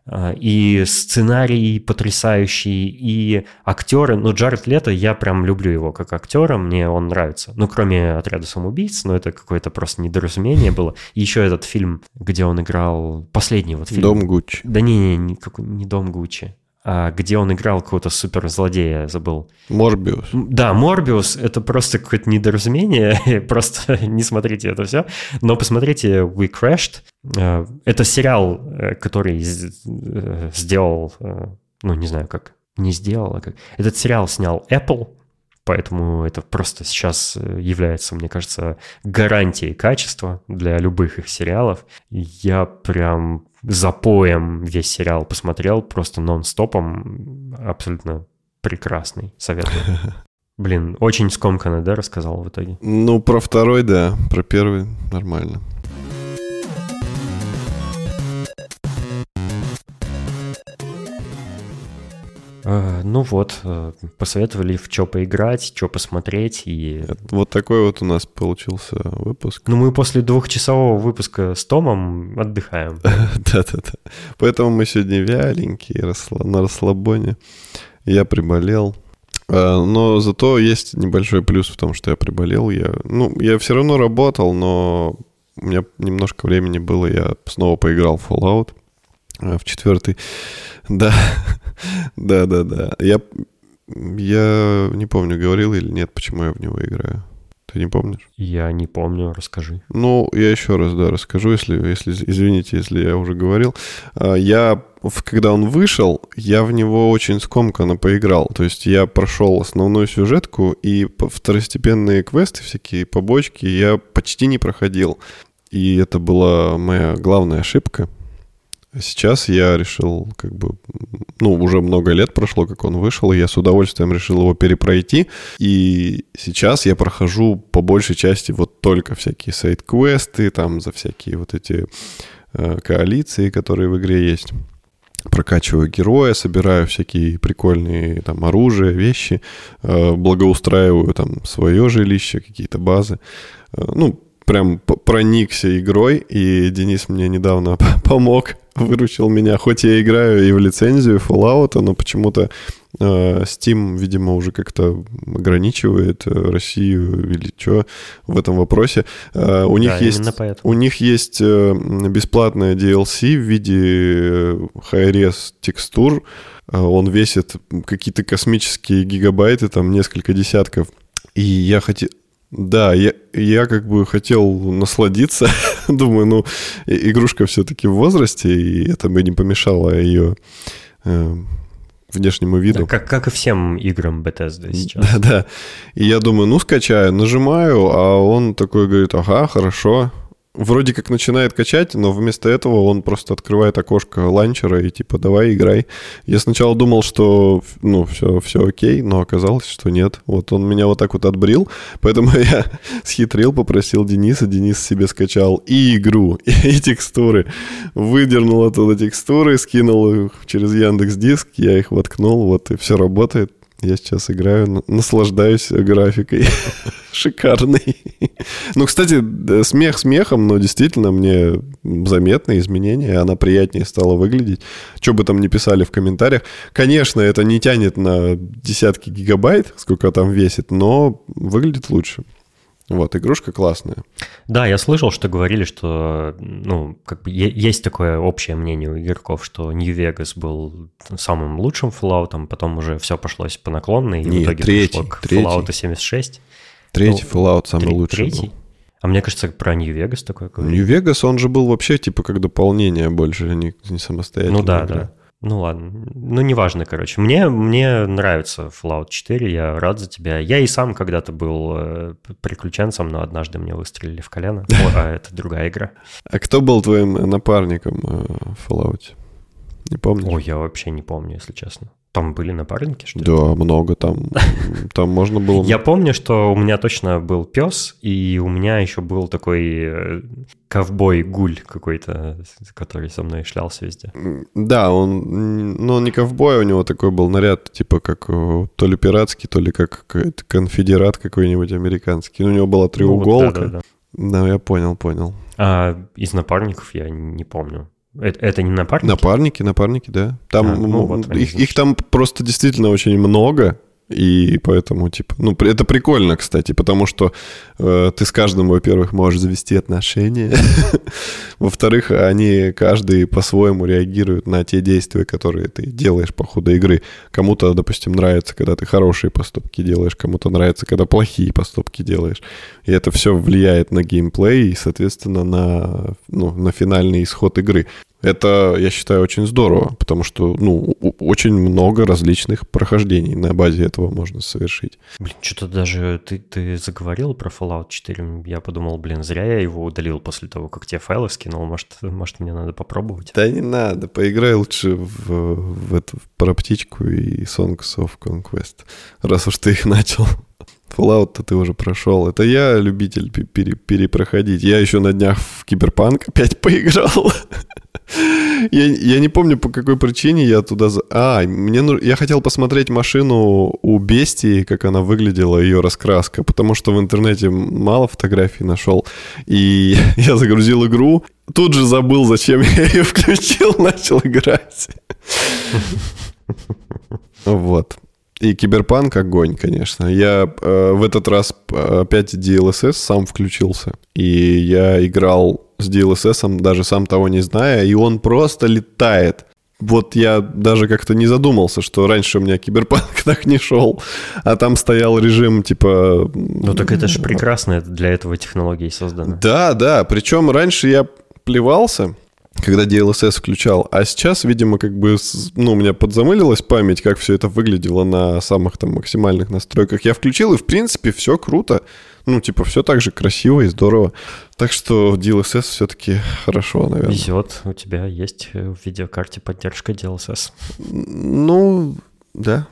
э, и сценарий потрясающий, и актеры. Ну, Джаред Лето, я прям люблю его как актера, мне он нравится. Ну, кроме «Отряда самоубийц», но это какое-то просто недоразумение было. И еще этот фильм, где он играл... Последний вот фильм. «Дом Гуччи». Да не, не, не, не «Дом Гуччи». А, где он играл какого-то суперзлодея, забыл. Морбиус. Да, Морбиус — это просто какое-то недоразумение, *laughs* просто не смотрите это все. Но посмотрите We Crashed. А, это сериал, э, который э, сделал, э, ну, не знаю, как, не сделал, а как... Этот сериал снял Apple, поэтому это просто сейчас является, мне кажется, гарантией качества для любых их сериалов. Я прям запоем весь сериал посмотрел, просто нон-стопом, абсолютно прекрасный, советую. *laughs* Блин, очень скомканно, да, рассказал в итоге? Ну, про второй, да, про первый нормально. Ну вот, э, посоветовали в что поиграть, что посмотреть и... Вот такой вот у нас получился выпуск. Ну мы после двухчасового выпуска с Томом отдыхаем. *laughs* Да-да-да. Поэтому мы сегодня вяленькие, на расслабоне. Я приболел. А, но зато есть небольшой плюс в том, что я приболел. Я, ну, я все равно работал, но у меня немножко времени было, я снова поиграл в Fallout а, в четвертый. Да, *laughs* да, да, да. Я, я не помню, говорил или нет, почему я в него играю. Ты не помнишь? Я не помню, расскажи. Ну, я еще раз, да, расскажу, если, если извините, если я уже говорил. А, я, когда он вышел, я в него очень скомканно поиграл. То есть я прошел основную сюжетку, и второстепенные квесты, всякие побочки, я почти не проходил. И это была моя главная ошибка. Сейчас я решил, как бы, ну, уже много лет прошло, как он вышел, и я с удовольствием решил его перепройти. И сейчас я прохожу по большей части вот только всякие сайт-квесты, там за всякие вот эти э, коалиции, которые в игре есть. Прокачиваю героя, собираю всякие прикольные там оружия, вещи, э, благоустраиваю там свое жилище, какие-то базы. Э, ну, прям проникся игрой, и Денис мне недавно *laughs* помог, выручил меня. Хоть я играю и в лицензию Fallout, но почему-то э, Steam, видимо, уже как-то ограничивает э, Россию или что в этом вопросе. Э, у, них да, есть, у них есть бесплатная DLC в виде high-res текстур. Он весит какие-то космические гигабайты, там несколько десятков. И я хотел... Да, я, я как бы хотел насладиться. *laughs* Думаю, ну, игрушка все-таки в возрасте, и это бы не помешало ее э, внешнему виду. Да, как, как и всем играм Bethesda сейчас. *laughs* Да, да. И я думаю, ну, скачаю, нажимаю, а он такой говорит, ага, хорошо, вроде как начинает качать, но вместо этого он просто открывает окошко ланчера и типа давай играй. Я сначала думал, что ну все, все окей, но оказалось, что нет. Вот он меня вот так вот отбрил, поэтому *laughs* я схитрил, попросил Дениса, Денис себе скачал и игру, *laughs* и, текстуры. Выдернул оттуда текстуры, скинул их через Яндекс Диск, я их воткнул, вот и все работает. Я сейчас играю, наслаждаюсь графикой. *laughs* Шикарный. Ну, кстати, смех смехом, но действительно мне заметны изменения. Она приятнее стала выглядеть. Что бы там ни писали в комментариях. Конечно, это не тянет на десятки гигабайт, сколько там весит, но выглядит лучше. Вот, игрушка классная. Да, я слышал, что говорили, что, ну, как бы есть такое общее мнение у игроков, что New Vegas был самым лучшим Fallout, потом уже все пошлось по наклонной, и Нет, в итоге третий, пришло к третий. Fallout 76. Третий ну, Fallout самый третий, лучший третий? был. А мне кажется, про Vegas такое Vegas, он же был вообще типа как дополнение больше, не, не самостоятельно. Ну да, игра. да. Ну ладно, ну неважно, короче. Мне, мне нравится Fallout 4, я рад за тебя. Я и сам когда-то был э, приключенцем, но однажды мне выстрелили в колено. *laughs* О, а это другая игра. А кто был твоим напарником э, в Fallout? Не помню. Ой, я вообще не помню, если честно. Там были напарники, что ли? Да, много там. *laughs* Там можно было... Я помню, что у меня точно был пес, и у меня еще был такой э, ковбой-гуль какой-то, который со мной шлялся везде. Да, он, ну, он не ковбой, у него такой был наряд, типа как э, то ли пиратский, то ли как конфедерат какой-нибудь американский. У него была треуголка. Ну, да, да, да. да, я понял, понял. А из напарников я не помню. Это, это не напарники? Напарники, напарники, да. Там а, ну, вот их, их там просто действительно очень много. И поэтому, типа, ну, это прикольно, кстати, потому что э, ты с каждым, во-первых, можешь завести отношения. *laughs* Во-вторых, они каждый по-своему реагируют на те действия, которые ты делаешь по ходу игры. Кому-то, допустим, нравится, когда ты хорошие поступки делаешь, кому-то нравится, когда плохие поступки делаешь. И это все влияет на геймплей и, соответственно, на, ну, на финальный исход игры. Это, я считаю, очень здорово, потому что, ну, очень много различных прохождений на базе этого можно совершить. Блин, что-то даже ты, ты заговорил про Fallout 4, я подумал, блин, зря я его удалил после того, как тебе файлы скинул, может, может мне надо попробовать? Да не надо, поиграй лучше в, в эту про птичку и Songs of Conquest, раз уж ты их начал. Fallout-то ты уже прошел. Это я любитель пере перепроходить. Я еще на днях в Киберпанк опять поиграл. Я, я не помню, по какой причине я туда... А, мне, я хотел посмотреть машину у Бестии, как она выглядела, ее раскраска, потому что в интернете мало фотографий нашел. И *laughs* я загрузил игру, тут же забыл, зачем я ее *laughs* включил, начал играть. Вот. И киберпанк огонь, конечно. Я э, в этот раз опять DLSS сам включился. И я играл с DLSS, даже сам того не зная, и он просто летает. Вот я даже как-то не задумался, что раньше у меня киберпанк *laughs* так не шел, а там стоял режим типа... Ну так это же прекрасно, для этого технологии созданы. Да, да, причем раньше я плевался, когда DLSS включал. А сейчас, видимо, как бы, ну, у меня подзамылилась память, как все это выглядело на самых там максимальных настройках. Я включил, и, в принципе, все круто. Ну, типа, все так же красиво и здорово. Так что DLSS все-таки хорошо, наверное. Везет, у тебя есть в видеокарте поддержка DLSS. Ну, да.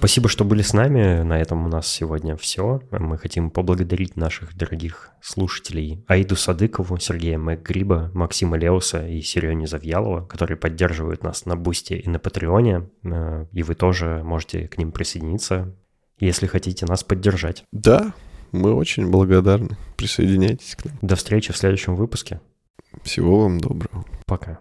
Спасибо, что были с нами. На этом у нас сегодня все. Мы хотим поблагодарить наших дорогих слушателей Аиду Садыкову, Сергея Макгриба, Максима Леуса и Серене Завьялова, которые поддерживают нас на Бусте и на Патреоне. Э, и вы тоже можете к ним присоединиться, если хотите нас поддержать. Да, мы очень благодарны. Присоединяйтесь к нам. До встречи в следующем выпуске. Всего вам доброго. Пока.